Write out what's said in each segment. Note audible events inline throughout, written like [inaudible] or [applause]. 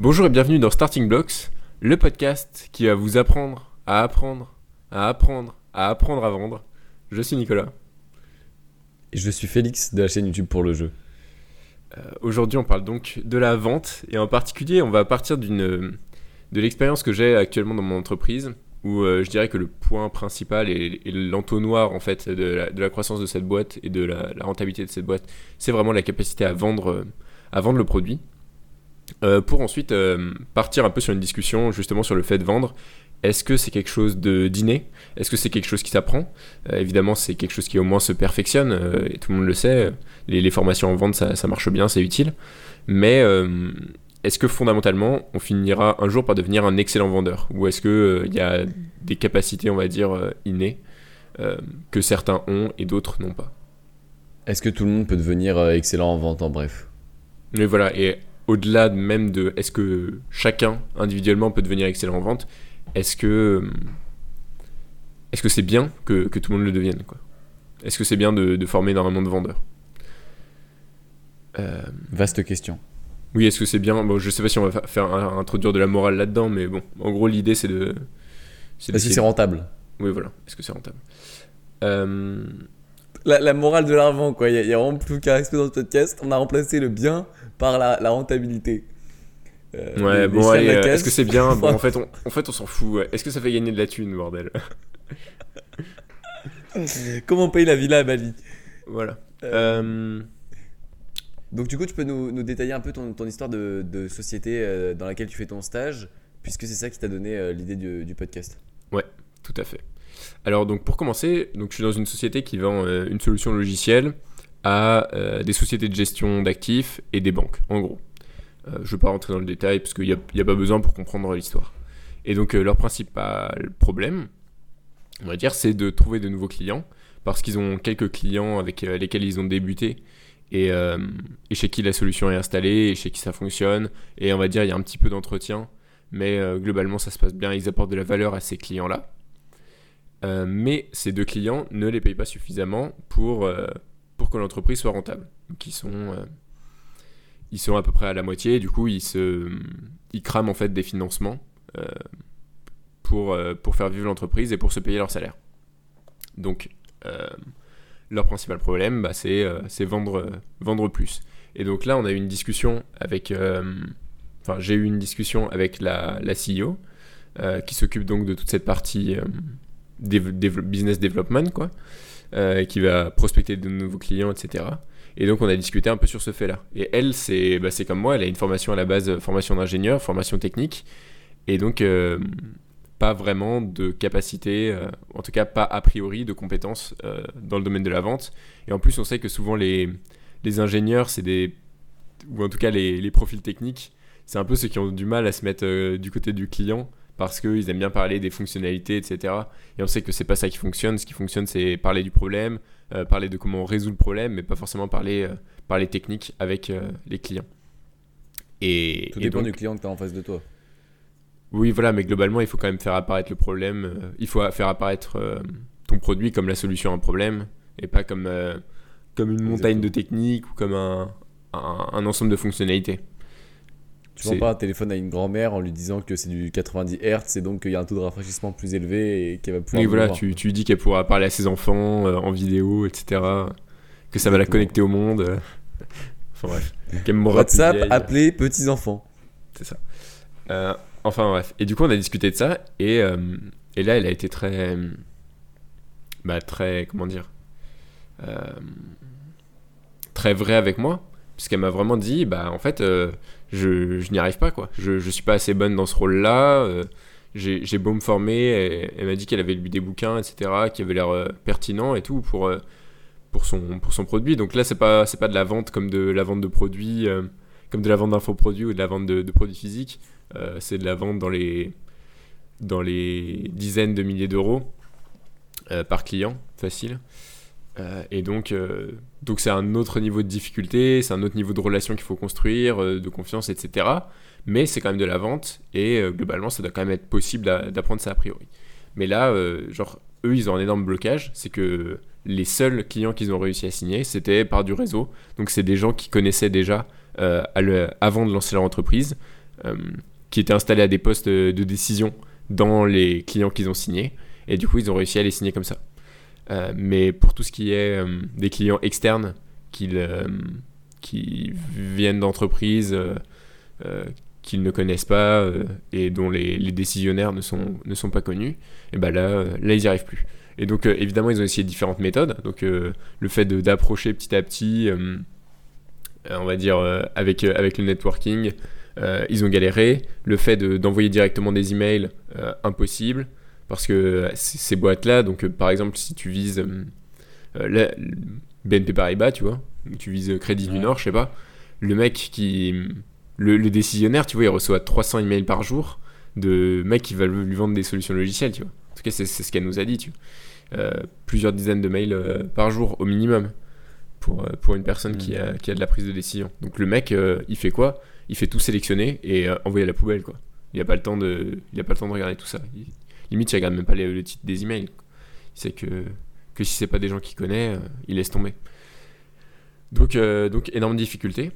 Bonjour et bienvenue dans Starting Blocks, le podcast qui va vous apprendre à apprendre, à apprendre, à apprendre à vendre. Je suis Nicolas. Et je suis Félix de la chaîne YouTube pour le jeu. Euh, Aujourd'hui, on parle donc de la vente et en particulier, on va partir d'une de l'expérience que j'ai actuellement dans mon entreprise où euh, je dirais que le point principal et, et l'entonnoir en fait de la, de la croissance de cette boîte et de la, la rentabilité de cette boîte, c'est vraiment la capacité à vendre, euh, à vendre le produit. Euh, pour ensuite euh, partir un peu sur une discussion justement sur le fait de vendre. Est-ce que c'est quelque chose de d'inné? Est-ce que c'est quelque chose qui s'apprend Euh, Évidemment, c'est quelque chose qui au moins se perfectionne, et tout le monde le sait. Les, les formations en vente, ça, ça marche bien, c'est utile. Mais est-ce que fondamentalement, on finira un jour par devenir un excellent vendeur? Ou est-ce qu'il y a des capacités, on va dire, innées que certains ont et d'autres n'ont pas? Est-ce que tout le monde peut devenir excellent en vente en bref Mais voilà, et au-delà de même de est-ce que chacun individuellement peut devenir excellent en vente, est-ce que est-ce que c'est bien que, que tout le monde le devienne quoi? Est-ce que c'est bien de, de former énormément de vendeurs? Euh, Vaste question. Oui, est-ce que c'est bien? Bon, je sais pas si on va fa- faire introduire de la morale là-dedans, mais bon, en gros l'idée c'est de. Est-ce que c'est rentable Oui, voilà. Est-ce que c'est rentable? Euh, la, la morale de l'argent, quoi. Il n'y a, vraiment plus qu'à respect dans ce podcast. On a remplacé le bien par la, la rentabilité. Euh, Ouais, les bon, allez, euh, est-ce que c'est bien [laughs] Bon, en fait, on, en fait, on s'en fout. ouais. Est-ce que ça fait gagner de la thune, bordel [laughs] Comment payer la villa à Bali? Voilà. Euh, Donc, du coup, tu peux nous, nous détailler un peu ton, ton histoire de, de société dans laquelle tu fais ton stage, puisque c'est ça qui t'a donné l'idée du, du podcast. Tout à fait. Alors donc pour commencer, donc je suis dans une société qui vend euh, une solution logicielle à euh, des sociétés de gestion d'actifs et des banques, en gros. Euh, je ne vais pas rentrer dans le détail parce qu'il n'y a, pas besoin pour comprendre l'histoire. Et donc leur principal problème, on va dire, c'est de trouver de nouveaux clients parce qu'ils ont quelques clients avec lesquels ils ont débuté et, chez qui la solution est installée et chez qui ça fonctionne. Et on va dire, il y a un petit peu d'entretien, mais globalement ça se passe bien, ils apportent de la valeur à ces clients-là. Euh, mais ces deux clients ne les payent pas suffisamment pour, euh, pour que l'entreprise soit rentable. Donc ils sont, euh, ils sont à peu près à la moitié, et du coup ils, se, ils crament en fait des financements pour, pour faire vivre l'entreprise et pour se payer leur salaire. Donc leur principal problème, bah, c'est vendre, vendre plus. Et donc là on a eu une discussion avec... Enfin j'ai eu une discussion avec la, la CEO qui s'occupe donc de toute cette partie... business development, quoi, euh, qui va prospecter de nouveaux clients, etc. Et donc on a discuté un peu sur ce fait-là. Et elle, c'est bah, comme moi, elle a une formation à la base, euh, formation d'ingénieur, formation technique, et donc euh, pas vraiment de capacité, en tout cas pas a priori de compétences dans le domaine de la vente. Et en plus, on sait que souvent les, les ingénieurs, c'est des, ou en tout cas les, profils techniques, c'est un peu ceux qui ont du mal à se mettre du côté du client parce qu'ils aiment bien parler des fonctionnalités, etc. Et on sait que c'est pas ça qui fonctionne. Ce qui fonctionne, c'est parler du problème, euh, parler de comment on résout le problème, mais pas forcément parler, euh, parler technique avec euh, les clients. Et, Tout et dépend donc- du client que tu as en face de toi. oui, voilà, mais globalement, il faut quand même faire apparaître le problème. il faut faire apparaître ton produit comme la solution à un problème et pas comme, comme une montagne de techniques ou comme un, un, un ensemble de fonctionnalités. Tu C'est- vends pas un téléphone à une grand-mère en lui disant que c'est du 90 Hz et donc qu'il y a un taux de rafraîchissement plus élevé et qu'elle va pouvoir. Oui, voilà, tu, tu dis qu'elle pourra parler à ses enfants euh, en vidéo, etc. Que ça va la connecter au monde. euh. [laughs] Enfin bref. WhatsApp, appelez petits-enfants. C'est ça. Euh, enfin bref. Et du coup, on a discuté de ça. Et, euh, et là, elle a été très. Bah, très. Comment dire Très vraie avec moi. Parce qu'elle m'a vraiment dit bah, en fait, je, n'y arrive pas, quoi. Je, je suis pas assez bonne dans ce rôle-là. euh, j'ai beau me former. elle m'a dit qu'elle avait lu des bouquins, etc., qui avaient l'air euh, pertinents et tout pour. euh, pour son, pour son produit. Donc là, c'est pas, pas de la vente comme de la vente de produits, euh, comme de la vente d'infoproduits ou de la vente de, de produits physiques. C'est de la vente dans les, dans les dizaines de milliers d'euros par client, facile. Euh, et donc, euh, donc c'est un autre niveau de difficulté, c'est un autre niveau de relation qu'il faut construire, euh, de confiance, etc. Mais c'est quand même de la vente et globalement, ça doit quand même être possible d'a- d'apprendre ça a priori. Mais là, genre, eux, ils ont un énorme blocage, c'est que les seuls clients qu'ils ont réussi à signer, c'était par du réseau. Donc c'est des gens qui connaissaient déjà avant de lancer leur entreprise, qui étaient installés à des postes de décision dans les clients qu'ils ont signés. Et du coup, ils ont réussi à les signer comme ça. Mais pour tout ce qui est des clients externes qu'ils qui viennent d'entreprises qu'ils ne connaissent pas euh, et dont les, décisionnaires ne sont, ne sont pas connus, et ben là, euh, ils n'y arrivent plus. Et donc euh, évidemment ils ont essayé différentes méthodes, donc le fait d'approcher petit à petit, on va dire avec le networking, ils ont galéré, le fait d'envoyer directement des emails, impossible, parce que ces boîtes-là, donc par exemple si tu vises la, BNP Paribas, tu vois, tu vises Crédit du Nord, je sais pas, le mec qui le, décisionnaire, tu vois, il reçoit 300 emails par jour de mecs qui veulent lui vendre des solutions logicielles, tu vois. En tout cas, c'est ce qu'elle nous a dit, tu vois. Euh, plusieurs dizaines de mails euh, par jour au minimum pour, euh, pour une personne qui, a, qui, a, de la prise de décision. Donc le mec, il fait quoi? Il fait tout sélectionner et envoyer à la poubelle, quoi. Il n'a pas, le temps de, il a pas le temps de regarder tout ça. Limite, il regarde même pas le titre des emails. Il sait que, que si c'est pas des gens qu'il connaît, il laisse tomber. Donc, donc énorme difficulté.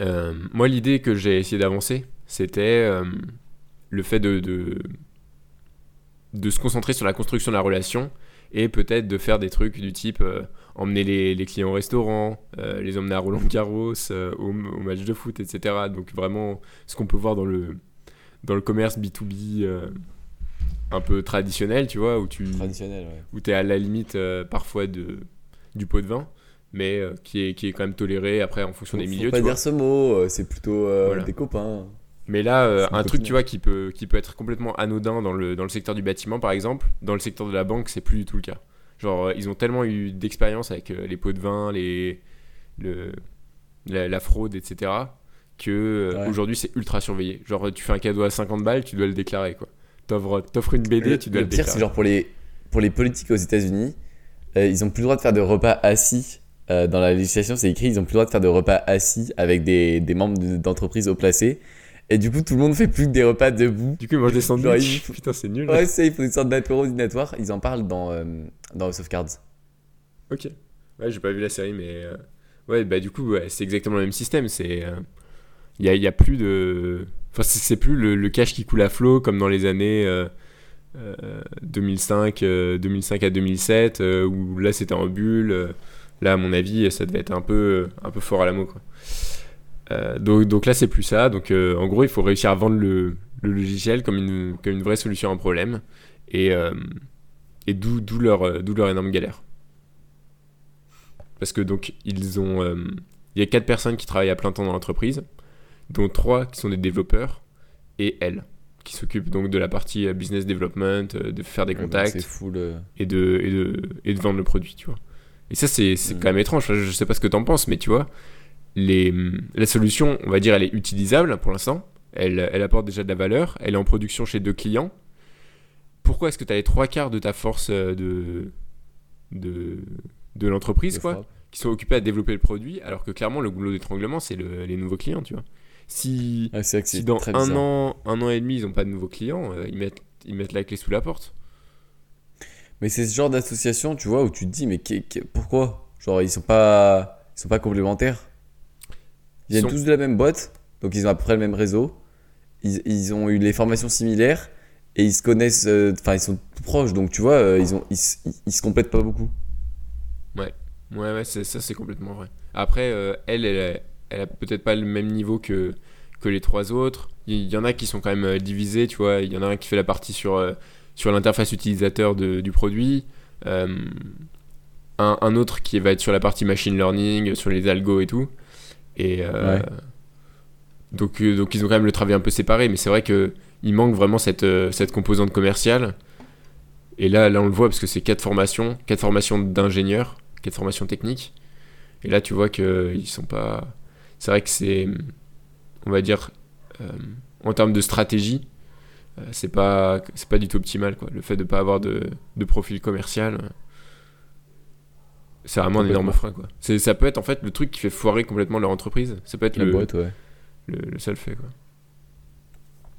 Euh, moi, l'idée que j'ai essayé d'avancer, c'était euh, le fait de, de, se concentrer sur la construction de la relation et peut-être de faire des trucs du type euh, emmener les, clients au restaurant, les emmener à Roland Garros, au, match de foot, etc. Donc vraiment ce qu'on peut voir dans le, dans le commerce B2B un peu traditionnel, tu vois, où tu où es à la limite parfois de, du pot de vin mais euh, qui, est, qui est quand même toléré après en fonction des milieux. Faut pas dire ce mot, euh, c'est plutôt euh, des copains. Mais là, un truc, tu vois, qui peut, qui peut être complètement anodin dans le, dans le secteur du bâtiment, par exemple, dans le secteur de la banque, c'est plus du tout le cas. Genre, ils ont tellement eu d'expérience avec les pots de vin, les, le, la, fraude, etc., que aujourd'hui, c'est ultra surveillé. Genre, tu fais un cadeau à 50 balles, tu dois le déclarer, quoi. T'offres une BD, tu dois le, le pire, c'est genre pour les, pour les politiques aux États-Unis, ils ont plus le droit de faire de repas assis euh, dans la législation, c'est écrit, ils ont plus le droit de faire de repas assis avec des, des membres d'entreprise haut placés. Et du coup, tout le monde fait plus que des repas debout. Du coup, ils mangent des sandwichs. [laughs] Putain, c'est nul. Ouais, c'est, il faut une sorte d'apéro dînatoire. Ils en parlent dans, euh, dans House of Cards. Ok. Ouais, j'ai pas vu la série, mais. Euh, ouais, bah du coup, ouais, c'est exactement le même système. C'est. Il y, a, y, a, plus de. Enfin, c'est, plus le, cash qui coule à flot comme dans les années. 2005, 2005 à 2007, où là c'était en bulle Là, à mon avis, ça devait être un peu, un peu fort à la mot. Euh, donc, donc, là, c'est plus ça. Donc, euh, en gros, il faut réussir à vendre le, logiciel comme une, comme une, vraie solution à un problème. Et, euh, d'où, leur, d'où leur énorme galère. Parce que donc, ils ont. Il y a quatre personnes qui travaillent à plein temps dans l'entreprise, dont trois qui sont des développeurs, et elle, qui s'occupe donc de la partie business development, de faire des contacts, et, de, et, de, et de vendre le produit, tu vois. Et ça, c'est mm. quand même étrange. Je sais pas ce que tu en penses, mais tu vois, les, la solution, on va dire, elle est utilisable pour l'instant. Elle, elle, apporte déjà de la valeur. Elle est en production chez deux clients. Pourquoi est-ce que tu as les trois quarts de ta force euh, de, de, de l'entreprise, quoi, qui sont occupés à développer le produit, alors que clairement, le goulot d'étranglement, c'est les nouveaux clients, tu vois. Si, si dans un an, un an et demi, ils n'ont pas de nouveaux clients, euh, ils, mettent, ils mettent la clé sous la porte. Mais c'est ce genre d'association, tu vois, où tu te dis, mais pourquoi? Genre, ils sont pas, ils sont pas complémentaires. Ils viennent tous de la même boîte, donc ils ont à peu près le même réseau. Ils, ils ont eu les formations similaires et ils se connaissent, euh, enfin, ils sont proches, donc tu vois, euh, ils, ont, ils, ils, se complètent pas beaucoup. Ouais, ouais, ouais ça c'est complètement vrai. Après, euh, elle, elle, elle a, peut-être pas le même niveau que, que les trois autres. Il y, en a qui sont quand même divisés, tu vois. Il y en a un qui fait la partie sur sur l'interface utilisateur du produit. Euh, un, autre qui va être sur la partie machine learning, sur les algos et tout. Et euh, donc, euh, donc ils ont quand même le travail un peu séparé, mais c'est vrai que il manque vraiment cette, cette composante commerciale. Et là, là, on le voit parce que c'est quatre formations, quatre formations d'ingénieurs, quatre formations techniques. Et là, tu vois qu'ils sont pas. C'est vrai que c'est, on va dire, en termes de stratégie, euh, c'est pas c'est pas du tout optimal quoi. Le fait de pas avoir de, de profil commercial euh, c'est vraiment un énorme frein quoi. C'est ça peut être en fait le truc qui fait foirer complètement leur entreprise. Ça peut être le, le, seul fait quoi.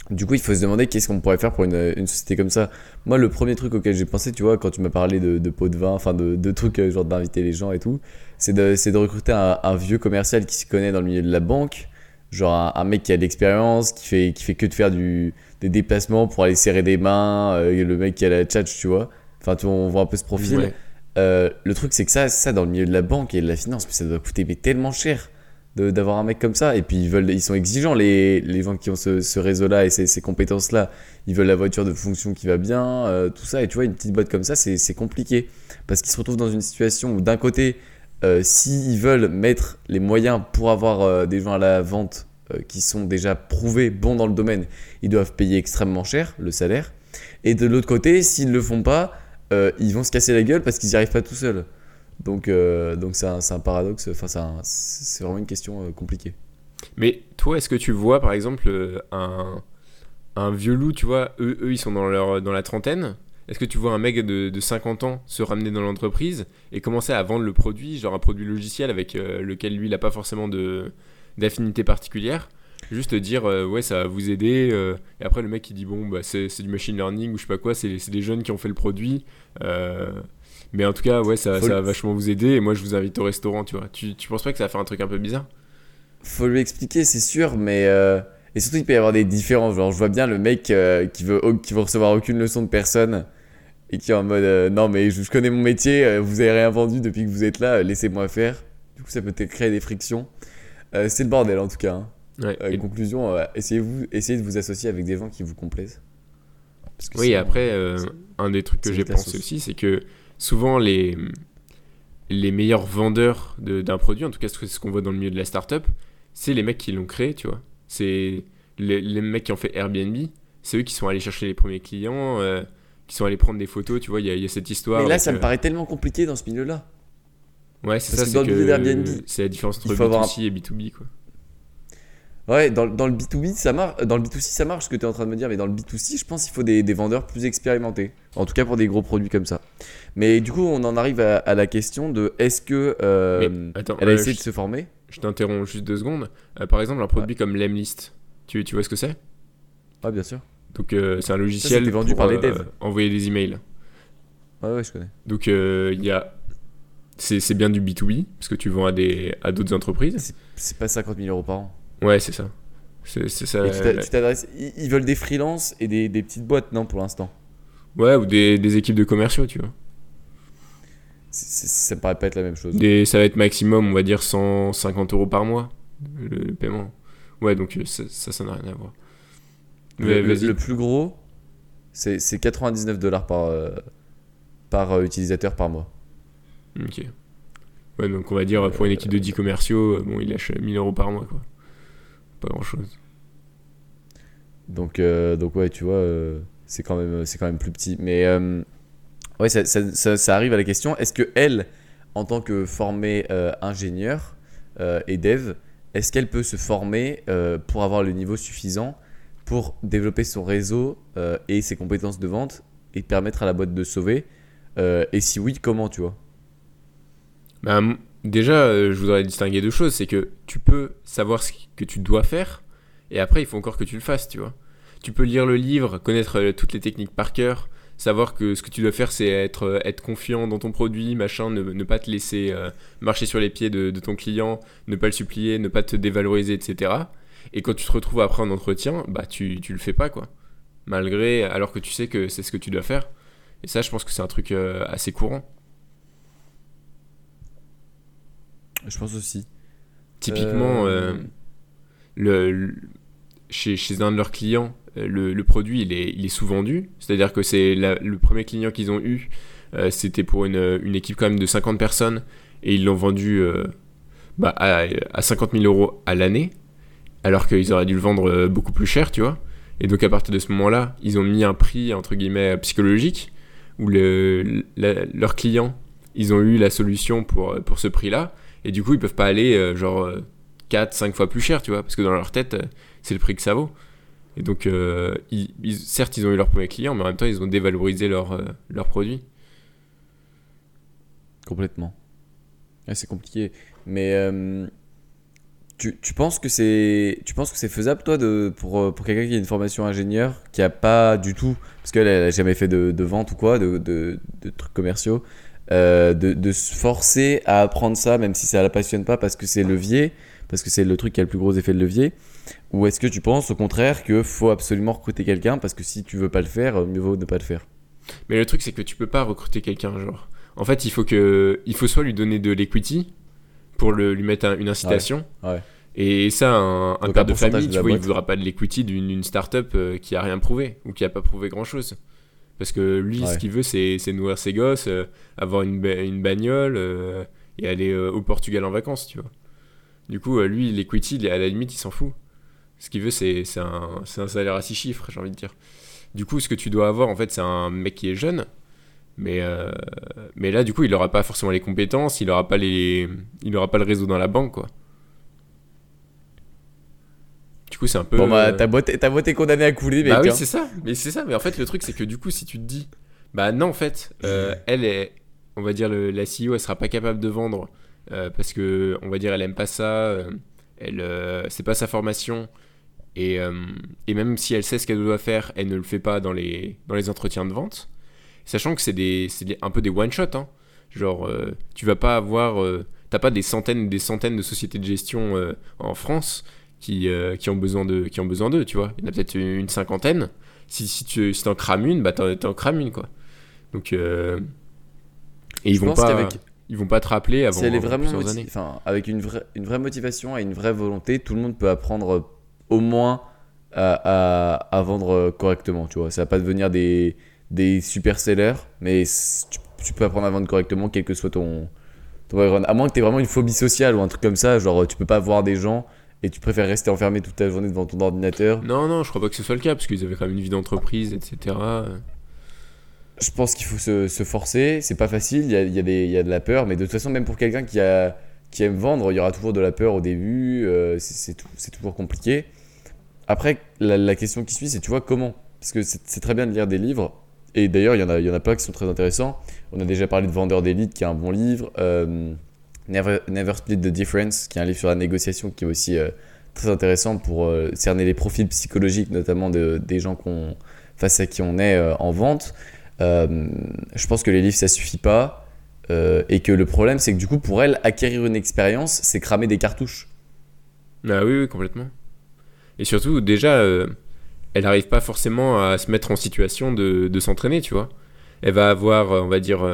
Du coup, il faut se demander qu'est-ce qu'on pourrait faire pour une, une, société comme ça. Moi, le premier truc auquel j'ai pensé, tu vois, quand tu m'as parlé de, de pots de vin, enfin de, de, trucs euh, genre d'inviter les gens et tout, c'est de, de recruter un, un, vieux commercial qui se connaît dans le milieu de la banque, genre un, un mec qui a de l'expérience, qui fait, qui fait que de faire du, des déplacements pour aller serrer des mains, euh, le mec qui a la tchatch, tu vois. Enfin, tu vois, on voit un peu ce profil. Ouais. Euh, le truc, c'est que ça, ça, dans le milieu de la banque et de la finance, ça doit coûter mais tellement cher d'avoir un mec comme ça. Et puis, ils, veulent, ils sont exigeants, les, les gens qui ont ce, ce réseau-là et ces, ces compétences-là. Ils veulent la voiture de fonction qui va bien, euh, tout ça. Et tu vois, une petite boîte comme ça, c'est compliqué. Parce qu'ils se retrouvent dans une situation où, d'un côté, euh, s'ils veulent mettre les moyens pour avoir euh, des gens à la vente euh, qui sont déjà prouvés, bons dans le domaine, ils doivent payer extrêmement cher le salaire. Et de l'autre côté, s'ils ne le font pas, ils vont se casser la gueule parce qu'ils n'y arrivent pas tout seuls. Donc, c'est un, paradoxe, c'est vraiment une question compliquée. Mais toi, est-ce que tu vois, par exemple, un, un vieux loup, tu vois, eux, eux, ils sont dans, leur, dans la trentaine. Est-ce que tu vois un mec de, de 50 ans se ramener dans l'entreprise et commencer à vendre le produit, genre un produit logiciel avec euh, lequel lui, il n'a pas forcément de- d'affinité particulière? Juste dire, euh, ouais, ça va vous aider. euh, et après, le mec, il dit, bon, bah, c'est c'est du machine learning ou je sais pas quoi, c'est c'est des jeunes qui ont fait le produit. mais en tout cas, ouais, ça, va vachement vous aider. Et moi, je vous invite au restaurant, tu vois. Tu, tu penses pas que ça va faire un truc un peu bizarre? Faut lui expliquer, c'est sûr, mais. Et surtout, il peut y avoir des différences. Genre, je vois bien le mec euh, qui, veut, qui veut recevoir aucune leçon de personne et qui est en mode euh, Non, mais je, je connais mon métier, euh, vous avez rien vendu depuis que vous êtes là, laissez-moi faire. Du coup, ça peut peut-être créer des frictions. C'est le bordel en tout cas. hein. Ouais. Et- conclusion, euh, essayez-vous, essayez de vous associer avec des gens qui vous complaisent. Parce que Oui, après, un des trucs que j'ai pensé aussi, c'est que souvent les, les meilleurs vendeurs de- d'un produit, en tout cas c'est ce qu'on voit dans le milieu de la startup, c'est les mecs qui l'ont créé, tu vois. C'est les, les mecs qui ont fait Airbnb, c'est eux qui sont allés chercher les premiers clients, euh, qui sont allés prendre des photos, tu vois, il y, a- il y a cette histoire. Mais là, ça me euh, paraît tellement compliqué dans ce milieu-là. Ouais, c'est ça, c'est que la différence entre il faut avoir B2C et B2B, quoi. Ouais, dans, dans le B2B, ça marche. Dans le B2C, ça marche ce que tu es en train de me dire, mais dans le B2C, je pense qu'il faut des, des vendeurs plus expérimentés. En tout cas pour des gros produits comme ça. Mais du coup, on en arrive à, à la question de est-ce que euh, Mais, attends, elle a euh, essayé je- de se former? Je t'interromps juste deux secondes. Euh, par exemple, un produit comme Lemlist, tu, tu vois ce que c'est? Ouais, bien sûr. Donc, euh, c'est un logiciel vendu pour par les euh, devs. envoyer des emails. Ouais, ouais, je connais. Donc, il y a. C'est bien du B2B, parce que tu vends à des à d'autres entreprises. C'est pas 50 000 euros par an. Ouais, c'est ça. C'est ça. Et tu t'a- tu t'adresses. Ils, ils veulent des freelances et des, des petites boîtes, non, pour l'instant? Ouais, ou des, des équipes de commerciaux, tu vois. Ça paraît pas être la même chose. Des, ça va être maximum, on va dire, 150 euros par mois, le, paiement. Ouais, donc euh, ça, ça n'a rien à voir. Le, plus gros, c'est c'est 99 dollars par, euh, par euh, utilisateur par mois. Ok. Ouais, donc on va dire, pour une équipe de 10 commerciaux, bon, il lâche 1000 euros par mois, quoi. Pas grand chose. Donc, euh, donc ouais, tu vois, c'est quand, même- quand même plus petit. Mais ouais, ça, arrive à la question est-ce que elle, en tant que formée euh, ingénieure euh, et dev, est-ce qu'elle peut se former euh, pour avoir le niveau suffisant pour développer son réseau et ses compétences de vente et permettre à la boîte de sauver Et si oui, comment, tu vois? Bah, déjà, je voudrais distinguer deux choses. C'est que tu peux savoir ce que tu dois faire, et après, il faut encore que tu le fasses, tu vois. Tu peux lire le livre, connaître toutes les techniques par cœur, savoir que ce que tu dois faire, c'est être, euh, être confiant dans ton produit, machin, ne, ne pas te laisser euh, marcher sur les pieds de, de ton client, ne pas le supplier, ne pas te dévaloriser, etc. Et quand tu te retrouves après en entretien, bah, tu, tu le fais pas, quoi. Malgré, alors que tu sais que c'est ce que tu dois faire. Et ça, je pense que c'est un truc euh, assez courant. Je pense aussi. Typiquement, Euh, le, le- chez, chez un de leurs clients, le, le produit il est, il est sous-vendu. C'est-à-dire que c'est le premier client qu'ils ont eu, euh, c'était pour une, une équipe quand même de 50 personnes et ils l'ont vendu euh, bah, à, à 50 000 euros à l'année, alors qu'ils auraient dû le vendre euh, beaucoup plus cher, tu vois. Et donc à partir de ce moment-là, ils ont mis un prix entre guillemets psychologique où le, la- leurs clients, ils ont eu la solution pour, pour ce prix-là. Et du coup, ils peuvent pas aller euh, genre 4, 5 fois plus cher, tu vois, parce que dans leur tête, euh, c'est le prix que ça vaut. Et donc, euh, certes, ils ont eu leur premier client, mais en même temps, ils ont dévalorisé leur, euh, leur produit. Complètement. C'est compliqué. Mais euh, tu, tu penses que c'est faisable toi de pour, pour quelqu'un qui a une formation ingénieur qui a pas du tout parce qu'elle elle a jamais fait de, de vente ou quoi de, de, de trucs commerciaux de, de se forcer à apprendre ça même si ça la passionne pas parce que c'est levier parce que c'est le truc qui a le plus gros effet de levier Ou est-ce que tu penses au contraire qu'il faut absolument recruter quelqu'un parce que si tu veux pas le faire, mieux vaut ne pas le faire? Mais le truc, c'est que tu peux pas recruter quelqu'un, genre. En fait, il faut, que... il faut soit lui donner de l'equity pour le... lui mettre un- une incitation. Ouais. Et ça, un, un père de famille, tu vois, il boîte. voudra pas de l'equity d'une start-up euh, qui a rien prouvé ou qui a pas prouvé grand-chose. Parce que lui, Ouais. ce qu'il veut, c'est c'est nourrir ses gosses, euh, avoir une, ba- une bagnole euh, et aller euh, au Portugal en vacances, tu vois. Du coup, euh, lui, l'equity, à la limite, il s'en fout. Ce qu'il veut, c'est un, salaire à six chiffres, j'ai envie de dire. Du coup, ce que tu dois avoir, en fait, c'est un mec qui est jeune. Mais, euh, mais là, du coup, il n'aura pas forcément les compétences, il n'aura pas, les... il aura pas le réseau dans la banque, quoi. Du coup, c'est un peu. Bon, bah, euh, ta boîte, ta boîte est condamnée à couler, mec. bah oui, hein. c'est ça. Mais c'est ça. Mais en fait, le truc, c'est que du coup, si tu te dis, bah non, en fait, euh, elle est, on va dire, le- la CEO, elle sera pas capable de vendre euh, parce que, on va dire, elle aime pas ça. euh, elle, euh, c'est pas sa formation. Et, et même si elle sait ce qu'elle doit faire, elle ne le fait pas dans les, dans les entretiens de vente. Sachant que c'est des, c'est des- un peu des one shot. Hein. Genre, tu vas pas avoir, t'as pas des centaines, des centaines de sociétés de gestion en France qui, qui ont besoin de, qui ont besoin d'eux, tu vois. Il y en a peut-être une cinquantaine. Si, si tu si t'en crames une, bah t'en, t'en crames une, quoi. Donc, euh, et ils Je vont pense pas, qu'avec- ils vont pas te rappeler avant, si elle est avant vraiment plusieurs années. enfin, avec une vraie, une vraie motivation et une vraie volonté, tout le monde peut apprendre euh, au moins à, à- à vendre euh, correctement, tu vois. Ça va pas devenir des, des super sellers, mais tu peux apprendre à vendre correctement, quel que soit ton, ton background. À moins que tu aies vraiment une phobie sociale ou un truc comme ça, genre tu peux pas voir des gens et tu préfères rester enfermé toute ta journée devant ton ordinateur. Non, non, je crois pas que ce soit le cas parce qu'ils avaient quand même une vie d'entreprise, etc. Je pense qu'il faut se, forcer, c'est pas facile, il y a, de la peur, mais de toute façon, même pour quelqu'un qui, aime vendre, il y aura toujours de la peur au début, euh, c'est toujours compliqué. Après, la, question qui suit, c'est tu vois comment? Parce que c'est très bien de lire des livres, et d'ailleurs, il y, en a, y pas qui sont très intéressants. On a déjà parlé de Vendeur d'élite, qui est un bon livre, euh, Never, Split the Difference, qui est un livre sur la négociation, qui est aussi euh, très intéressant pour cerner les profils psychologiques, notamment de, des gens face à qui on est en vente. Euh, je pense que les livres ça suffit pas euh, et que le problème c'est que du coup pour elle acquérir une expérience c'est cramer des cartouches. Ah oui, complètement. Et surtout, déjà, euh, elle n'arrive pas forcément à se mettre en situation de, s'entraîner, tu vois. Elle va avoir, on va dire,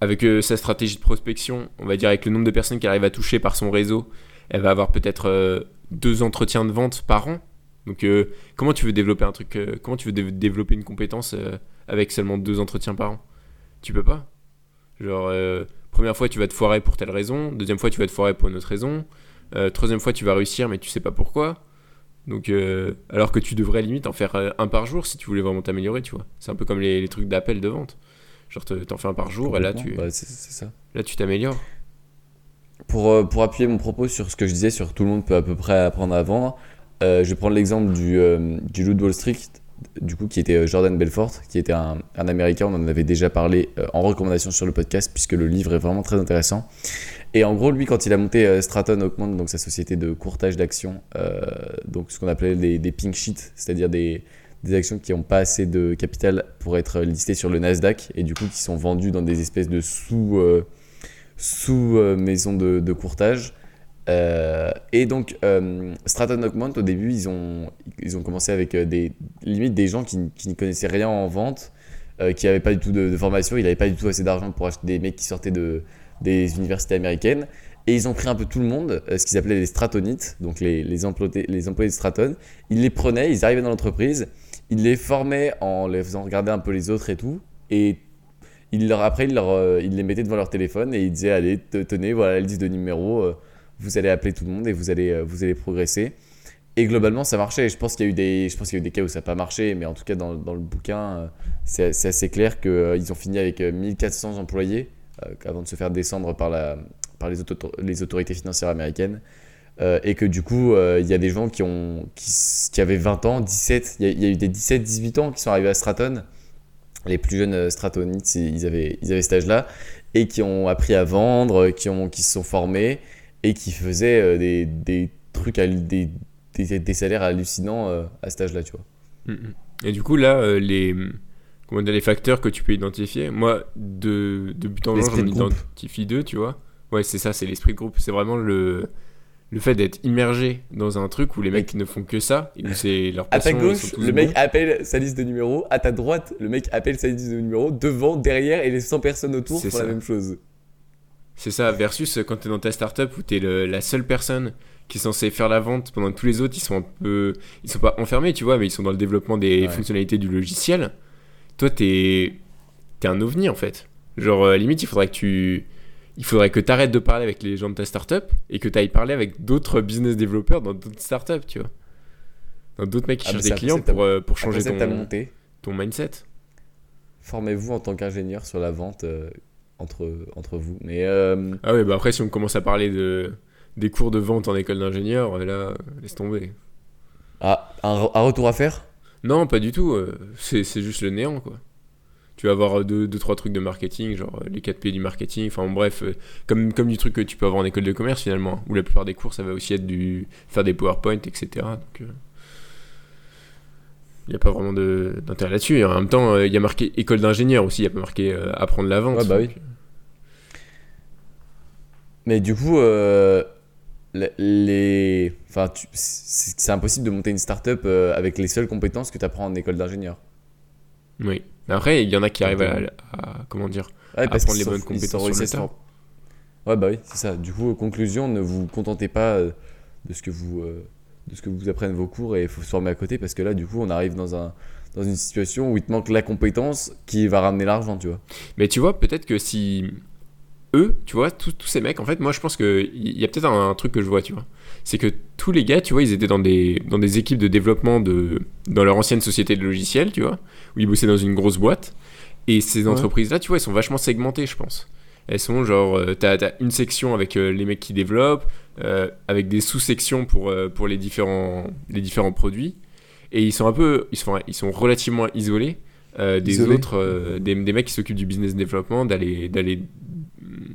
avec sa stratégie de prospection, on va dire avec le nombre de personnes qu'elle arrive à toucher par son réseau, elle va avoir peut-être deux entretiens de vente par an. Donc, euh, comment tu veux développer un truc, euh, comment tu veux dé- développer une compétence euh, avec seulement deux entretiens par an? Tu peux pas. Genre, première fois, tu vas te foirer pour telle raison, deuxième fois, tu vas te foirer pour une autre raison, euh, troisième fois, tu vas réussir, mais tu sais pas pourquoi. Donc, euh, alors que tu devrais limite en faire un par jour si tu voulais vraiment t'améliorer, tu vois. C'est un peu comme les, les trucs d'appel de vente. Genre, te- t'en fais un par jour et là, tu ça. là, tu t'améliores. Pour, pour appuyer mon propos sur ce que je disais sur tout le monde peut à peu près apprendre à vendre, je vais prendre l'exemple du, euh, du Wall Street, du coup qui était euh, Jordan Belfort, qui était un, un américain, on en avait déjà parlé euh, en recommandation sur le podcast puisque le livre est vraiment très intéressant. Et en gros, lui, quand il a monté euh, Stratton Oakmont, donc sa société de courtage d'actions, euh, donc ce qu'on appelait des, pink sheets, c'est-à-dire des, des actions qui n'ont pas assez de capital pour être listées sur le Nasdaq et du coup qui sont vendues dans des espèces de sous, euh, sous euh, maisons de courtage. Euh, et donc, euh, Stratton Oakmont, au début, ils ont, ils ont commencé avec euh, des limite des gens qui, qui ne connaissaient rien en vente, euh, qui n'avaient pas du tout de, formation, ils n'avaient pas du tout assez d'argent pour acheter des mecs qui sortaient de, des universités américaines. Et ils ont pris un peu tout le monde, ce qu'ils appelaient les stratonites, donc les, les, employés, les employés de Stratton. Ils les prenaient, ils arrivaient dans l'entreprise, ils les formaient en les faisant regarder un peu les autres et tout. Et ils leur, après, ils, leur, ils les mettaient devant leur téléphone et ils disaient Allez, te- tenez, voilà la liste de numéros, vous allez appeler tout le monde et vous allez, euh, vous allez progresser. Et globalement, ça marchait. Je pense qu'il y a eu des, je pense qu'il y a eu des cas où ça n'a pas marché, mais en tout cas, dans, dans le bouquin, euh, c'est assez clair qu'ils ont fini avec euh, 1400 employés euh, avant de se faire descendre par, la, par les, auto- les autorités financières américaines. Euh, et que du coup, euh, il y a des gens qui, ont, qui, qui avaient 20 ans, 17, il y, a- eu des 17-18 ans qui sont arrivés à Stratton. Les plus jeunes euh, Stratonites, ils avaient, ils avaient cet âge-là, et qui ont appris à vendre, qui, ont, qui se sont formés, et qui faisaient euh, des, des trucs, à, des, des, des salaires hallucinants euh, à cet âge-là, tu vois. Mm, mm. Et du coup, là, euh, les, comment dire, les facteurs que tu peux identifier, moi, de, de but en blanc, j'en identifie deux, tu vois. Ouais, c'est ça, c'est l'esprit de groupe. C'est vraiment le, le fait d'être immergé dans un truc où les mecs ne font que ça, et où c'est leur À ta passion, gauche, le mec bons. appelle sa liste de numéros. À ta droite, le mec appelle sa liste de numéros. Devant, derrière, et les 100 personnes autour font la même chose. C'est ça, versus euh, quand t'es dans ta startup où t'es le- la seule personne qui est censée faire la vente pendant que tous les autres ils sont un peu. Ils sont pas enfermés, tu vois, mais ils sont dans le développement des Ouais. fonctionnalités du logiciel. Toi, t'es. T'es un ovni en fait. Genre, euh, à la limite, il faudrait que tu. Il faudrait que t'arrêtes de parler avec les gens de ta startup et que t'ailles parler avec d'autres business développeurs dans d'autres startups, tu vois. Dans d'autres mecs qui Ah, cherchent des clients pour, euh, pour changer ton, ton mindset. Formez-vous en tant qu'ingénieur sur la vente euh, entre, entre vous. Mais euh, Ah ouais, bah après, si on commence à parler de, des cours de vente en école d'ingénieur, là, laisse tomber. ah, un, re- un retour à faire? Non, pas du tout. euh, c'est juste le néant, quoi. Tu vas avoir deux, deux, trois trucs de marketing, genre euh, les 4 P du marketing, enfin bref, comme, comme du truc que tu peux avoir en école de commerce finalement, hein, où la plupart des cours, ça va aussi être du faire des PowerPoint, etc. Donc, il n'y a pas vraiment d'intérêt là-dessus. En même temps, il y a marqué école d'ingénieur aussi, il n'y a pas marqué euh, apprendre la vente. Ouais, bah oui. donc, Mais du coup, euh, le- les... enfin, tu- c'est impossible de monter une startup euh, avec les seules compétences que tu apprends en école d'ingénieur. Oui. Après, il y en a qui arrivent à, à- comment dire, Ouais, Apprendre qu'ils les bonnes compétences sur le à for- Ouais, bah oui, c'est ça. Du coup, conclusion, ne vous contentez pas euh, de ce que vous, euh, de ce que vous apprennent vos cours et il faut se former à côté parce que là, du coup, on arrive dans, un, dans une situation où il te manque la compétence qui va ramener l'argent, tu vois. Mais tu vois, peut-être que si eux, tu vois, tous tous ces mecs, en fait, moi je pense qu'il y a peut-être un, un truc que je vois, tu vois. C'est que tous les gars, tu vois, ils étaient dans des, dans des équipes de développement de, dans leur ancienne société de logiciels, tu vois, où ils bossaient dans une grosse boîte. Et ces Ouais. entreprises-là, tu vois, elles sont vachement segmentées, je pense. Elles sont genre, euh, t'as as une section avec euh, les mecs qui développent, euh, avec des sous-sections pour, euh, pour les, différents, les différents produits. Et ils sont un peu, ils sont, ils sont relativement isolés des autres, des, des mecs qui s'occupent du business développement, d'aller d'aller mm,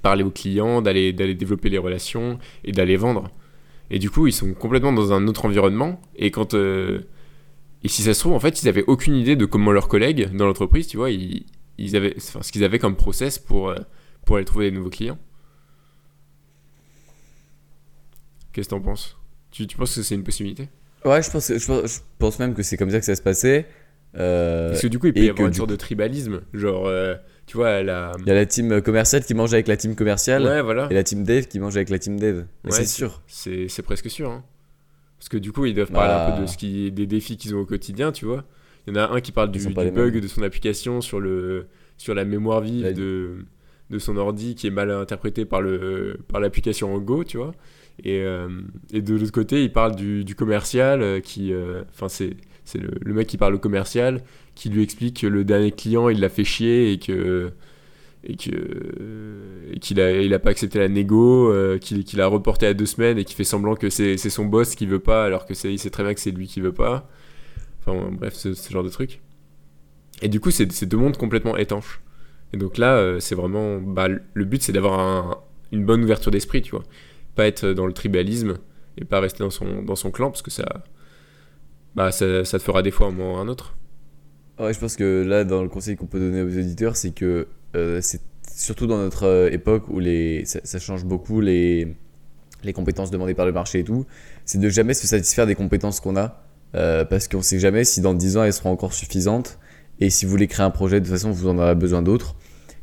parler aux clients, d'aller d'aller développer les relations et d'aller vendre. Et du coup, ils sont complètement dans un autre environnement. Et quand et si ça se trouve, en fait, ils avaient aucune idée de comment leurs collègues dans l'entreprise, tu vois, ils, ils avaient, enfin, ce qu'ils avaient comme process pour euh, pour aller trouver des nouveaux clients. Qu'est-ce que t'en penses? Tu, tu penses que c'est une possibilité? Ouais, je pense, je, pense, je pense même que c'est comme ça que ça se passait. Euh, Parce que du coup, il peut y avoir une sorte de tribalisme. Genre, euh, tu vois, la. Il y a la team commerciale qui mange avec la team commerciale Ouais, voilà. et la team dev qui mange avec la team dev. Ouais, c'est sûr. C'est presque sûr. hein. Parce que du coup, ils doivent parler un peu Bah. de ce qui, des défis qu'ils ont au quotidien, tu vois. Il y en a un qui parle du, bug mêmes. de son application sur, le, sur la mémoire vive La- de, de son ordi qui est mal interprété par le par l'application en Go, tu vois. Et, euh, et de l'autre côté, il parle du, du commercial euh, qui. euh, Enfin, c'est c'est le, le mec qui parle au commercial qui lui explique que le dernier client, il l'a fait chier et que et que et qu'il a il a pas accepté la négo euh, qu'il a reporté à deux semaines et qui fait semblant que c'est c'est son boss qui veut pas alors que c'est il sait très bien que c'est lui qui veut pas bref ce, ce genre de truc. Et du coup c'est deux mondes complètement étanches. Et donc là euh, c'est vraiment bah, le but c'est d'avoir un- une bonne ouverture d'esprit tu vois. Pas être dans le tribalisme et pas rester dans son dans son clan parce que ça bah ça, te fera des fois un un autre. Ouais, je pense que là, dans le conseil qu'on peut donner aux auditeurs, c'est que euh, c'est surtout dans notre euh, époque où les, ça, ça change beaucoup les, les compétences demandées par le marché et tout, c'est de jamais se satisfaire des compétences qu'on a euh, parce qu'on sait jamais si dans 10 ans elles seront encore suffisantes et si vous voulez créer un projet, de toute façon, vous en aurez besoin d'autres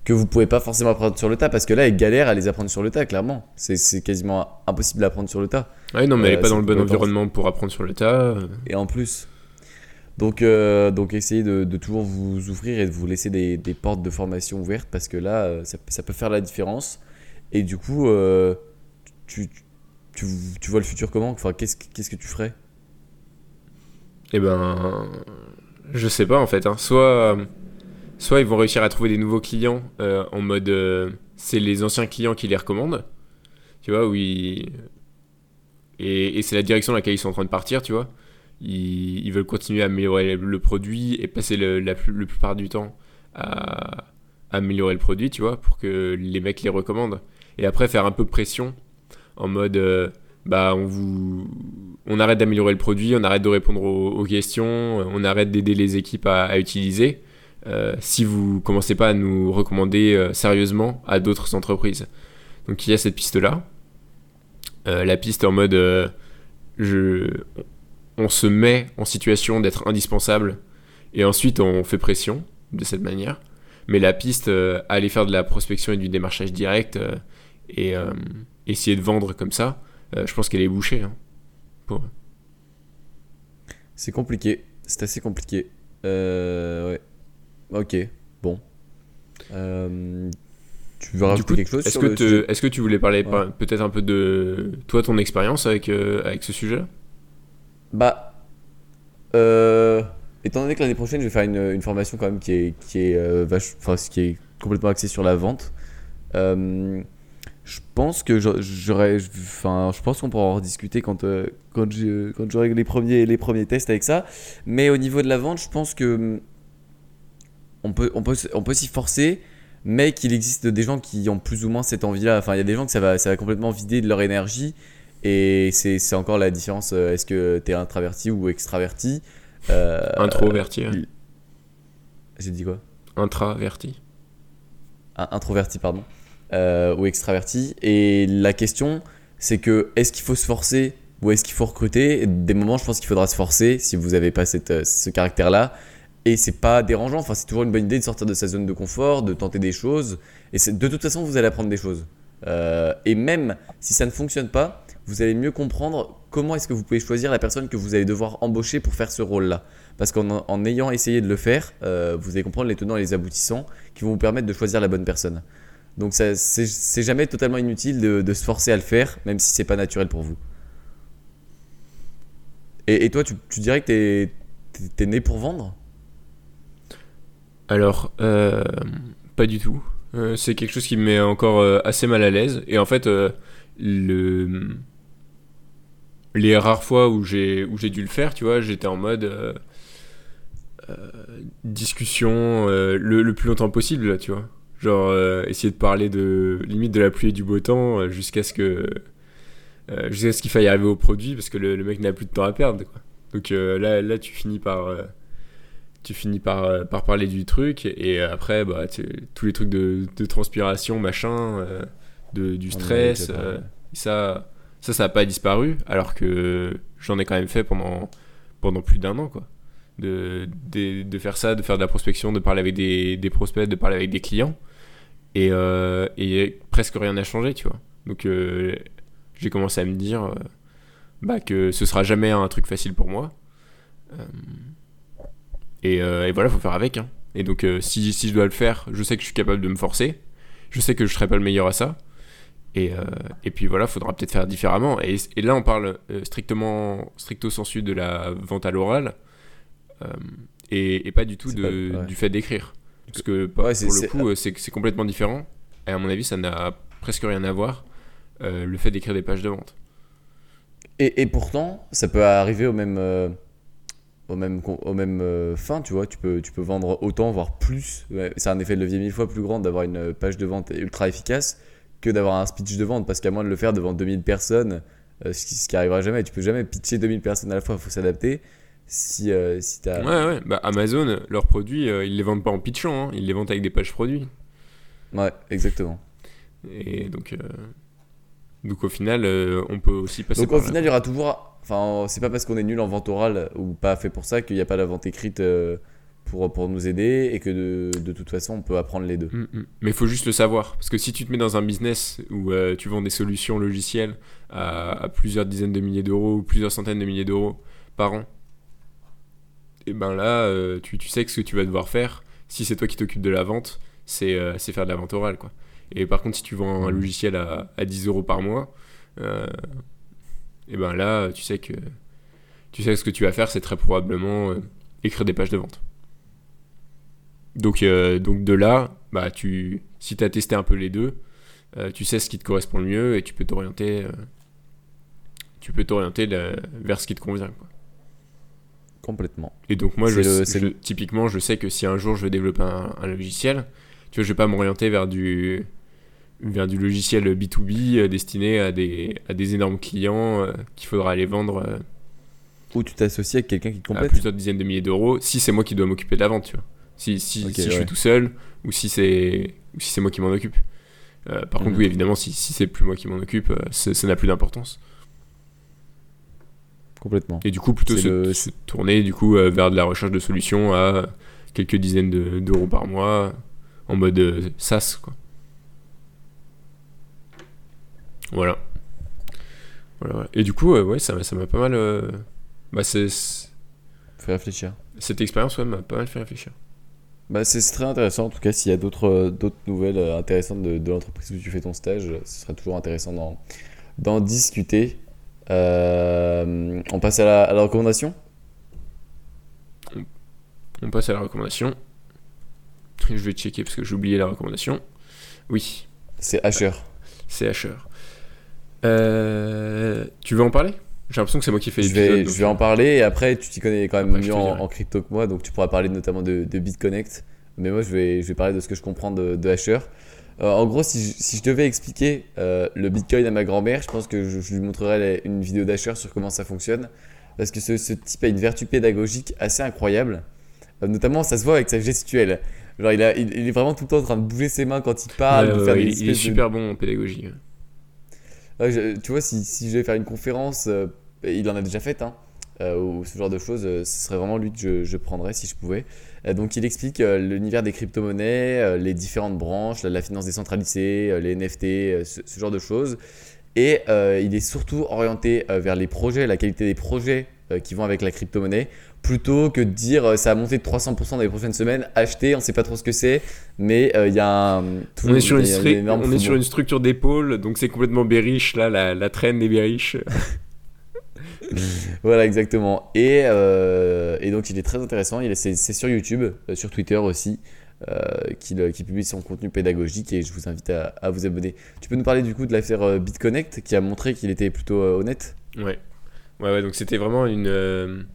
que vous pouvez pas forcément apprendre sur le tas parce que là, ils galèrent à les apprendre sur le tas, clairement. C'est quasiment impossible d'apprendre sur le tas. ouais non mais elle est Euh, pas dans le bon environnement pour apprendre sur le tas Et en plus. Donc, euh, donc essayez de, de toujours vous ouvrir et de vous laisser des, des portes de formation ouvertes parce que là, ça, ça peut faire la différence. Et du coup, euh, tu, tu, tu vois le futur comment? Enfin, qu'est-ce, que- qu'est-ce que tu ferais? Eh ben, je sais pas en fait. hein. Soit, soit ils vont réussir à trouver des nouveaux clients euh, en mode euh, c'est les anciens clients qui les recommandent, tu vois, où et, c'est la direction dans laquelle ils sont en train de partir, tu vois. Ils, veulent continuer à améliorer le produit et passer la plupart du temps à, améliorer le produit, tu vois, pour que les mecs les recommandent. Et après faire un peu pression en mode euh, bah on vous on arrête d'améliorer le produit, on arrête de répondre aux, questions, on arrête d'aider les équipes à, utiliser. euh, si vous commencez pas à nous recommander euh, sérieusement à d'autres entreprises. Donc il y a cette piste là. Euh, la piste en mode euh, je, on se met en situation d'être indispensable et ensuite on fait pression de cette manière. Mais la piste, euh, aller faire de la prospection et du démarchage direct euh, et euh, essayer de vendre comme ça, euh, je pense qu'elle est bouchée. hein, pour. C'est compliqué. C'est assez compliqué. Euh, ouais. Ok, bon. Euh, tu veux rajouter coup, quelque chose Est-ce que, te- sujet tu voulais parler Ouais. peut-être un peu de toi, ton expérience avec, euh, avec ce sujet-là Bah, euh, étant donné que l'année prochaine, je vais faire une, une formation quand même qui est, qui est, vache- enfin, qui est complètement axée sur la vente. euh, je pense que j'a- j'aurais, enfin, je pense qu'on pourra en rediscuter quand, euh, quand j'aurai les premiers, les premiers tests avec ça. Mais au niveau de la vente, je pense que hum, on peut, on peut, on peut s'y forcer, mais qu'il existe des gens qui ont plus ou moins cette envie-là. Enfin, il y a des gens que ça va, ça va complètement vider de leur énergie. Et c'est c'est encore la différence. euh, Est-ce que tu es introverti ou extraverti Euh, Introverti. ouais. J'ai dit quoi? Intraverti. Un- Introverti, pardon. Euh, ou extraverti. Et la question, c'est que est-ce qu'il faut se forcer ou est-ce qu'il faut recruter? Des moments, je pense qu'il faudra se forcer si vous n'avez pas euh, ce caractère-là. Et c'est pas dérangeant. Enfin, c'est toujours une bonne idée de sortir de sa zone de confort, de tenter des choses. Et de toute façon, vous allez apprendre des choses. Euh, et même si ça ne fonctionne pas, vous allez mieux comprendre comment est-ce que vous pouvez choisir la personne que vous allez devoir embaucher pour faire ce rôle-là. Parce qu'en en ayant essayé de le faire, euh, vous allez comprendre les tenants et les aboutissants qui vont vous permettre de choisir la bonne personne. Donc c'est jamais totalement inutile de, se forcer à le faire, même si c'est pas naturel pour vous. Et, toi, tu, dirais que t'es es, né pour vendre? Alors, euh, pas du tout. Euh, c'est quelque chose qui me met encore euh, assez mal à l'aise. Et en fait, le... les rares fois où j'ai dû le faire, tu vois, j'étais en mode discussion le, le plus longtemps possible, là, tu vois. Genre, euh, essayer de parler de limite de la pluie et du beau temps euh, jusqu'à ce que euh, jusqu'à ce qu'il faille arriver au produit parce que le, le mec n'a plus de temps à perdre, quoi. Donc euh, là, là, tu finis par tu finis par, par parler du truc et après bah, tous les trucs de, de transpiration machin de, du stress ça ça ça n'a pas disparu alors que j'en ai quand même fait pendant pendant plus d'un an quoi. De, de, de faire ça de faire de la prospection de parler avec des, des prospects de parler avec des clients et, euh, et presque rien n'a changé tu vois donc euh, j'ai commencé à me dire euh, bah, que ce sera jamais un truc facile pour moi et, et voilà, faut faire avec. hein. Et donc, si, si je dois le faire, je sais que je suis capable de me forcer. Je sais que je serai pas le meilleur à ça. Et, et puis voilà, faudra peut-être faire différemment. Et, et là, on parle strictement, stricto sensu de la vente à l'oral. et, pas du tout C'est de, pas- ouais. du fait d'écrire. Parce que Ouais, c'est- pour le coup, euh, c'est complètement différent. Et à mon avis, ça n'a presque rien à voir. euh, le fait d'écrire des pages de vente. et, et pourtant, ça peut arriver au même, euh, au même, au même euh, fin, tu vois. Tu peux, tu peux vendre autant, voire plus. C'est un effet de levier mille fois plus grand d'avoir une page de vente ultra efficace que d'avoir un speech de vente. Parce qu'à moins de le faire devant 2000 personnes, ce, qui, ce qui arrivera jamais, tu peux jamais pitcher 2000 personnes à la fois, il faut s'adapter. Si, euh, si t'as. Ouais, ouais. Bah, Amazon, leurs produits, euh, ils les vendent pas en pitchant. hein. Ils les vendent avec des pages produits. Ouais, exactement. Et donc, euh, donc au final, euh, on peut aussi passer Donc par au final, il y aura toujours. Enfin, c'est pas parce qu'on est nul en vente orale ou pas fait pour ça qu'il n'y a pas la vente écrite euh, pour, pour nous aider et que de, de toute façon, on peut apprendre les deux. Mm, mm. Mais il faut juste le savoir. Parce que si tu te mets dans un business où tu vends des solutions logicielles à, à plusieurs dizaines de milliers d'euros ou plusieurs centaines de milliers d'euros par an, et ben là, euh, tu, tu sais que ce que tu vas devoir faire, si c'est toi qui t'occupes de la vente, c'est euh, faire de la vente orale. Quoi. Et par contre, si tu vends un Mhm. logiciel à, à 10 euros par mois, euh, et ben là, tu sais que tu sais que ce que tu vas faire, c'est très probablement écrire des pages de vente. Donc, donc de là, bah, tu, si tu as testé un peu les deux, tu sais ce qui te correspond le mieux et tu peux t'orienter tu peux t'orienter la- vers ce qui te convient. quoi. Complètement. Et donc moi, je, le- je- typiquement, je sais que si un jour je veux développer un, un logiciel, tu vois, je vais pas m'orienter vers du vers du logiciel B2B euh, destiné à des, à des énormes clients euh, qu'il faudra aller vendre euh, Ou tu t'associes avec quelqu'un qui te à complète. plusieurs dizaines de milliers d'euros si c'est moi qui dois m'occuper de la vente, tu vois. Si, si, je suis tout seul ou si c'est si c'est moi qui m'en occupe. par contre, Mhm. oui, évidemment, si, si c'est plus moi qui m'en occupe, ça n'a plus d'importance. Complètement. Et du coup, plutôt se, le- se tourner du coup euh, vers de la recherche de solutions à quelques dizaines de- d'euros par mois en mode euh, SaaS quoi. Voilà. Voilà, voilà. Et du coup, euh, ouais, ça m'a ça m'a pas mal. euh, Bah, c'est Faut réfléchir. cette expérience ouais, m'a pas mal fait réfléchir. Bah, c'est très intéressant. En tout cas, s'il y a d'autres euh, d'autres nouvelles intéressantes de, de l'entreprise où tu fais ton stage, ce sera toujours intéressant d'en d'en discuter. Euh, on passe à la, à la recommandation On passe à la recommandation. Je vais checker parce que j'ai oublié la recommandation. Oui, C'est Asher. c'est Asher. Euh, tu veux en parler? J'ai l'impression que c'est moi qui fais Je l'épisode. vais, je vais en parler et après, tu t'y connais quand même Après, je mieux en, crypto que moi, donc tu pourras parler notamment de, de BitConnect. Mais moi, je vais, je vais parler de ce que je comprends de, de Asher. Euh, en gros, si je, si je devais expliquer euh, le Bitcoin à ma grand-mère, je pense que je, je lui montrerais les- une vidéo d'Asher sur comment ça fonctionne. Parce que ce, ce type a une vertu pédagogique assez incroyable. Euh, notamment, ça se voit avec sa gestuelle. Genre, il, a, il, il est vraiment tout le temps en train de bouger ses mains quand il parle, Ouais, de ouais, faire ouais, il- il est de- super bon en pédagogie. Ouais, je- tu vois, si, si je devais faire une conférence, il en a déjà fait, hein, ou ce genre de choses, ce serait vraiment lui que je, je prendrais si je pouvais. Euh, donc, il explique euh, l'univers des crypto-monnaies, euh, les différentes branches, la, finance décentralisée, les NFT, ce, ce genre de choses. Et euh, il est surtout orienté euh, vers les projets, la qualité des projets euh, qui vont avec la crypto-monnaie, plutôt que de dire ça a monté de 300% dans les prochaines semaines, acheter, on sait pas trop ce que c'est, mais il y a un. tout- On est sur une, on est sur une structure d'épaule, donc c'est complètement bearish, là, la, la traîne des bearish. [laughs] [laughs] Voilà, exactement. Et, euh, et donc, il est très intéressant. C'est, sur YouTube, euh, sur Twitter aussi, euh, qu'il, publie son contenu pédagogique et je vous invite à, vous abonner. Tu peux nous parler du coup de l'affaire BitConnect qui a montré qu'il était plutôt honnête? Ouais. Ouais, donc c'était vraiment une.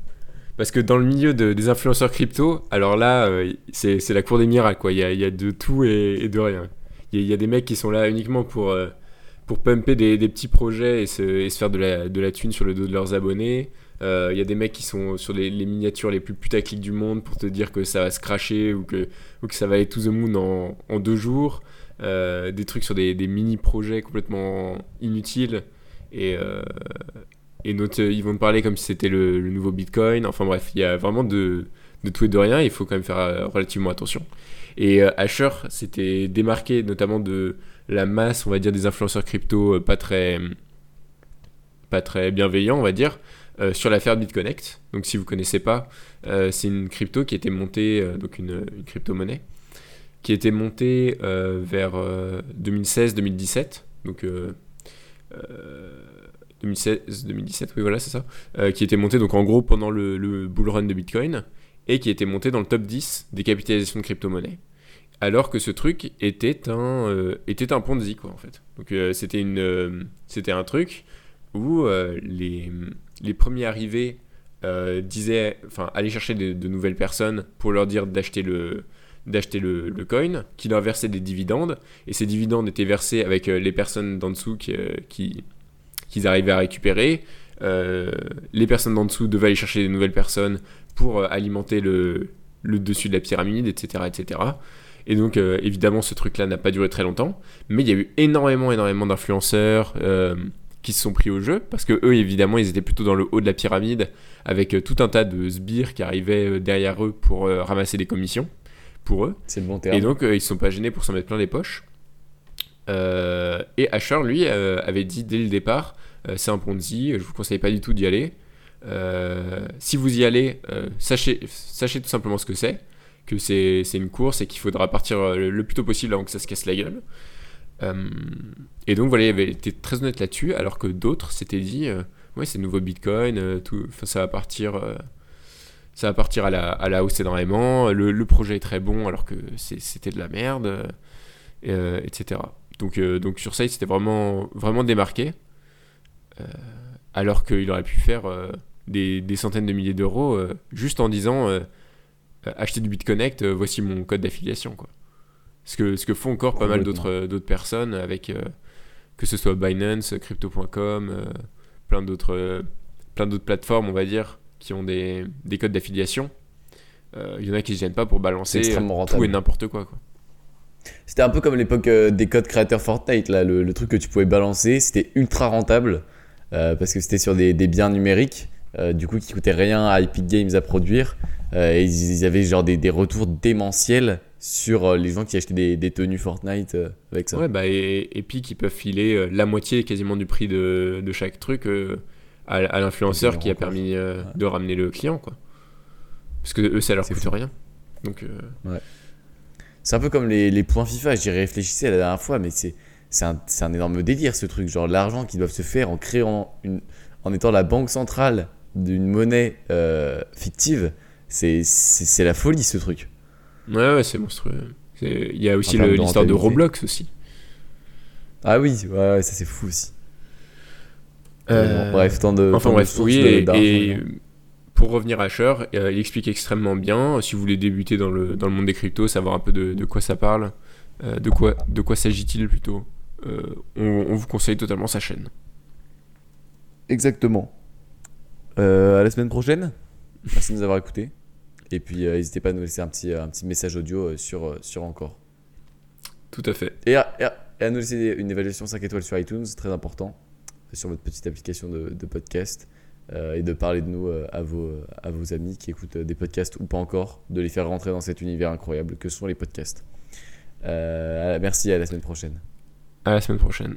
Parce que dans le milieu de- des influenceurs crypto, alors là, c'est la cour des miracles, quoi. Il y a, y a de tout et, de rien. Il y, a, il y a des mecs qui sont là uniquement pour, pour pumper des, petits projets et se, faire de la, de la thune sur le dos de leurs abonnés. Euh, Il y a des mecs qui sont sur les, miniatures les plus putaclic du monde pour te dire que ça va se cracher ou que, ou que ça va aller to the moon en, deux jours. Euh, des trucs sur des, mini-projets complètement inutiles. Et, euh, et ils vont te parler comme si c'était le, nouveau Bitcoin. Enfin bref, il y a vraiment de, de tout et de rien. Il faut quand même faire euh, relativement attention. Et euh, Asher s'était démarqué notamment de la masse, on va dire, des influenceurs crypto euh, pas très, bienveillants, on va dire, euh, sur l'affaire BitConnect. Donc si vous connaissez pas, euh, c'est une crypto qui était montée, donc une, crypto-monnaie, qui était montée vers 2016-2017. Donc euh, euh, 2016-2017, oui voilà c'est ça, qui était monté donc en gros pendant le, le bull run de Bitcoin et qui était monté dans le top 10 des capitalisations de crypto-monnaie. Alors que ce truc était un, euh, était un Ponzi quoi en fait. Donc euh, euh, c'était un truc où les, les premiers arrivés disaient, allaient chercher de, nouvelles personnes pour leur dire d'acheter le coin, qui leur versait des dividendes, et ces dividendes étaient versés avec les personnes d'en dessous qui, qui, qu'ils arrivaient à récupérer. Les personnes d'en dessous devaient aller chercher des nouvelles personnes pour alimenter le, le dessus de la pyramide, etc. etc. Et donc, euh, évidemment, ce truc-là n'a pas duré très longtemps, mais il y a eu énormément, énormément d'influenceurs euh, qui se sont pris au jeu, parce que eux, évidemment, ils étaient plutôt dans le haut de la pyramide, avec euh, tout un tas de sbires qui arrivaient derrière eux pour ramasser des commissions pour eux. C'est le bon terme. Et donc, ils se sont pas gênés pour s'en mettre plein les poches. Et Asher, lui, avait dit dès le départ c'est un Ponzi, je vous conseille pas du tout d'y aller. Si vous y allez, sachez, sachez tout simplement ce que c'est, que c'est une course et qu'il faudra partir euh, le, plus tôt possible avant que ça se casse la gueule. Euh, et donc voilà, il avait été très honnête là-dessus, alors que d'autres s'étaient dit euh, ouais, c'est nouveau Bitcoin, euh, tout, ça va partir. ça va partir à la, à la hausse énormément, le, le projet est très bon alors que c'était de la merde, etc. Donc, donc sur ça, il s'était vraiment, vraiment démarqué, alors qu'il aurait pu faire des, des centaines de milliers d'euros juste en disant acheter du BitConnect, euh, voici mon code d'affiliation. quoi. Ce que, ce que font encore pas mal d'autres euh, d'autres personnes, avec euh, que ce soit Binance, Crypto.com, euh, plein d'autres euh, plein d'autres plateformes, on va dire, qui ont des, des codes d'affiliation. Euh, Il y en a qui se gênent pas pour balancer euh, tout et n'importe quoi, quoi. C'était un peu comme l'époque euh, des codes créateurs Fortnite, là, le, le truc que tu pouvais balancer, c'était ultra rentable euh, parce que c'était sur des, des biens numériques, euh, du coup qui coûtaient rien à Epic Games à produire. Euh, et ils, avaient genre des, des retours démentiels sur euh, les gens qui achetaient des, des tenues Fortnite euh, avec ça. Ouais, bah, et Epic, ils peuvent filer la moitié quasiment du prix de, de chaque truc à, à l'influenceur qui a permis Ouais. de ramener le client, quoi. Parce que eux, ça leur coûte fou. rien. Donc, euh, C'est un peu comme les, les points FIFA, j'y réfléchissais la dernière fois, mais c'est un, un énorme délire ce truc. Genre l'argent qu'ils doivent se faire en créant, une, en étant la banque centrale d'une monnaie euh, fictive, c'est la folie ce truc. ouais, ouais, c'est monstrueux. Il y a aussi de l'histoire de. Roblox aussi. Ah oui, ouais, ouais, ça c'est fou aussi. Euh, Bon, bref, tant de. Enfin tant bref, oui, et, et pour revenir à Asher, euh, il explique extrêmement bien. Si vous voulez débuter dans le, dans le monde des cryptos, savoir un peu de, de quoi ça parle, euh, de quoi, de quoi s'agit-il plutôt, euh, on, on vous conseille totalement sa chaîne. Exactement. Euh, à la semaine prochaine. Merci de nous avoir écoutés. Et puis euh, n'hésitez pas à nous laisser un petit, un petit message audio euh, sur, euh, sur encore. Tout à fait. Et à, et à- et à nous laisser une évaluation 5 étoiles sur iTunes, c'est très important, sur votre petite application de, de podcast. euh, et de parler de nous euh, à, vos, à vos amis qui écoutent euh, des podcasts ou pas encore, de les faire rentrer dans cet univers incroyable que sont les podcasts. Euh, merci, à la semaine prochaine. À la semaine prochaine.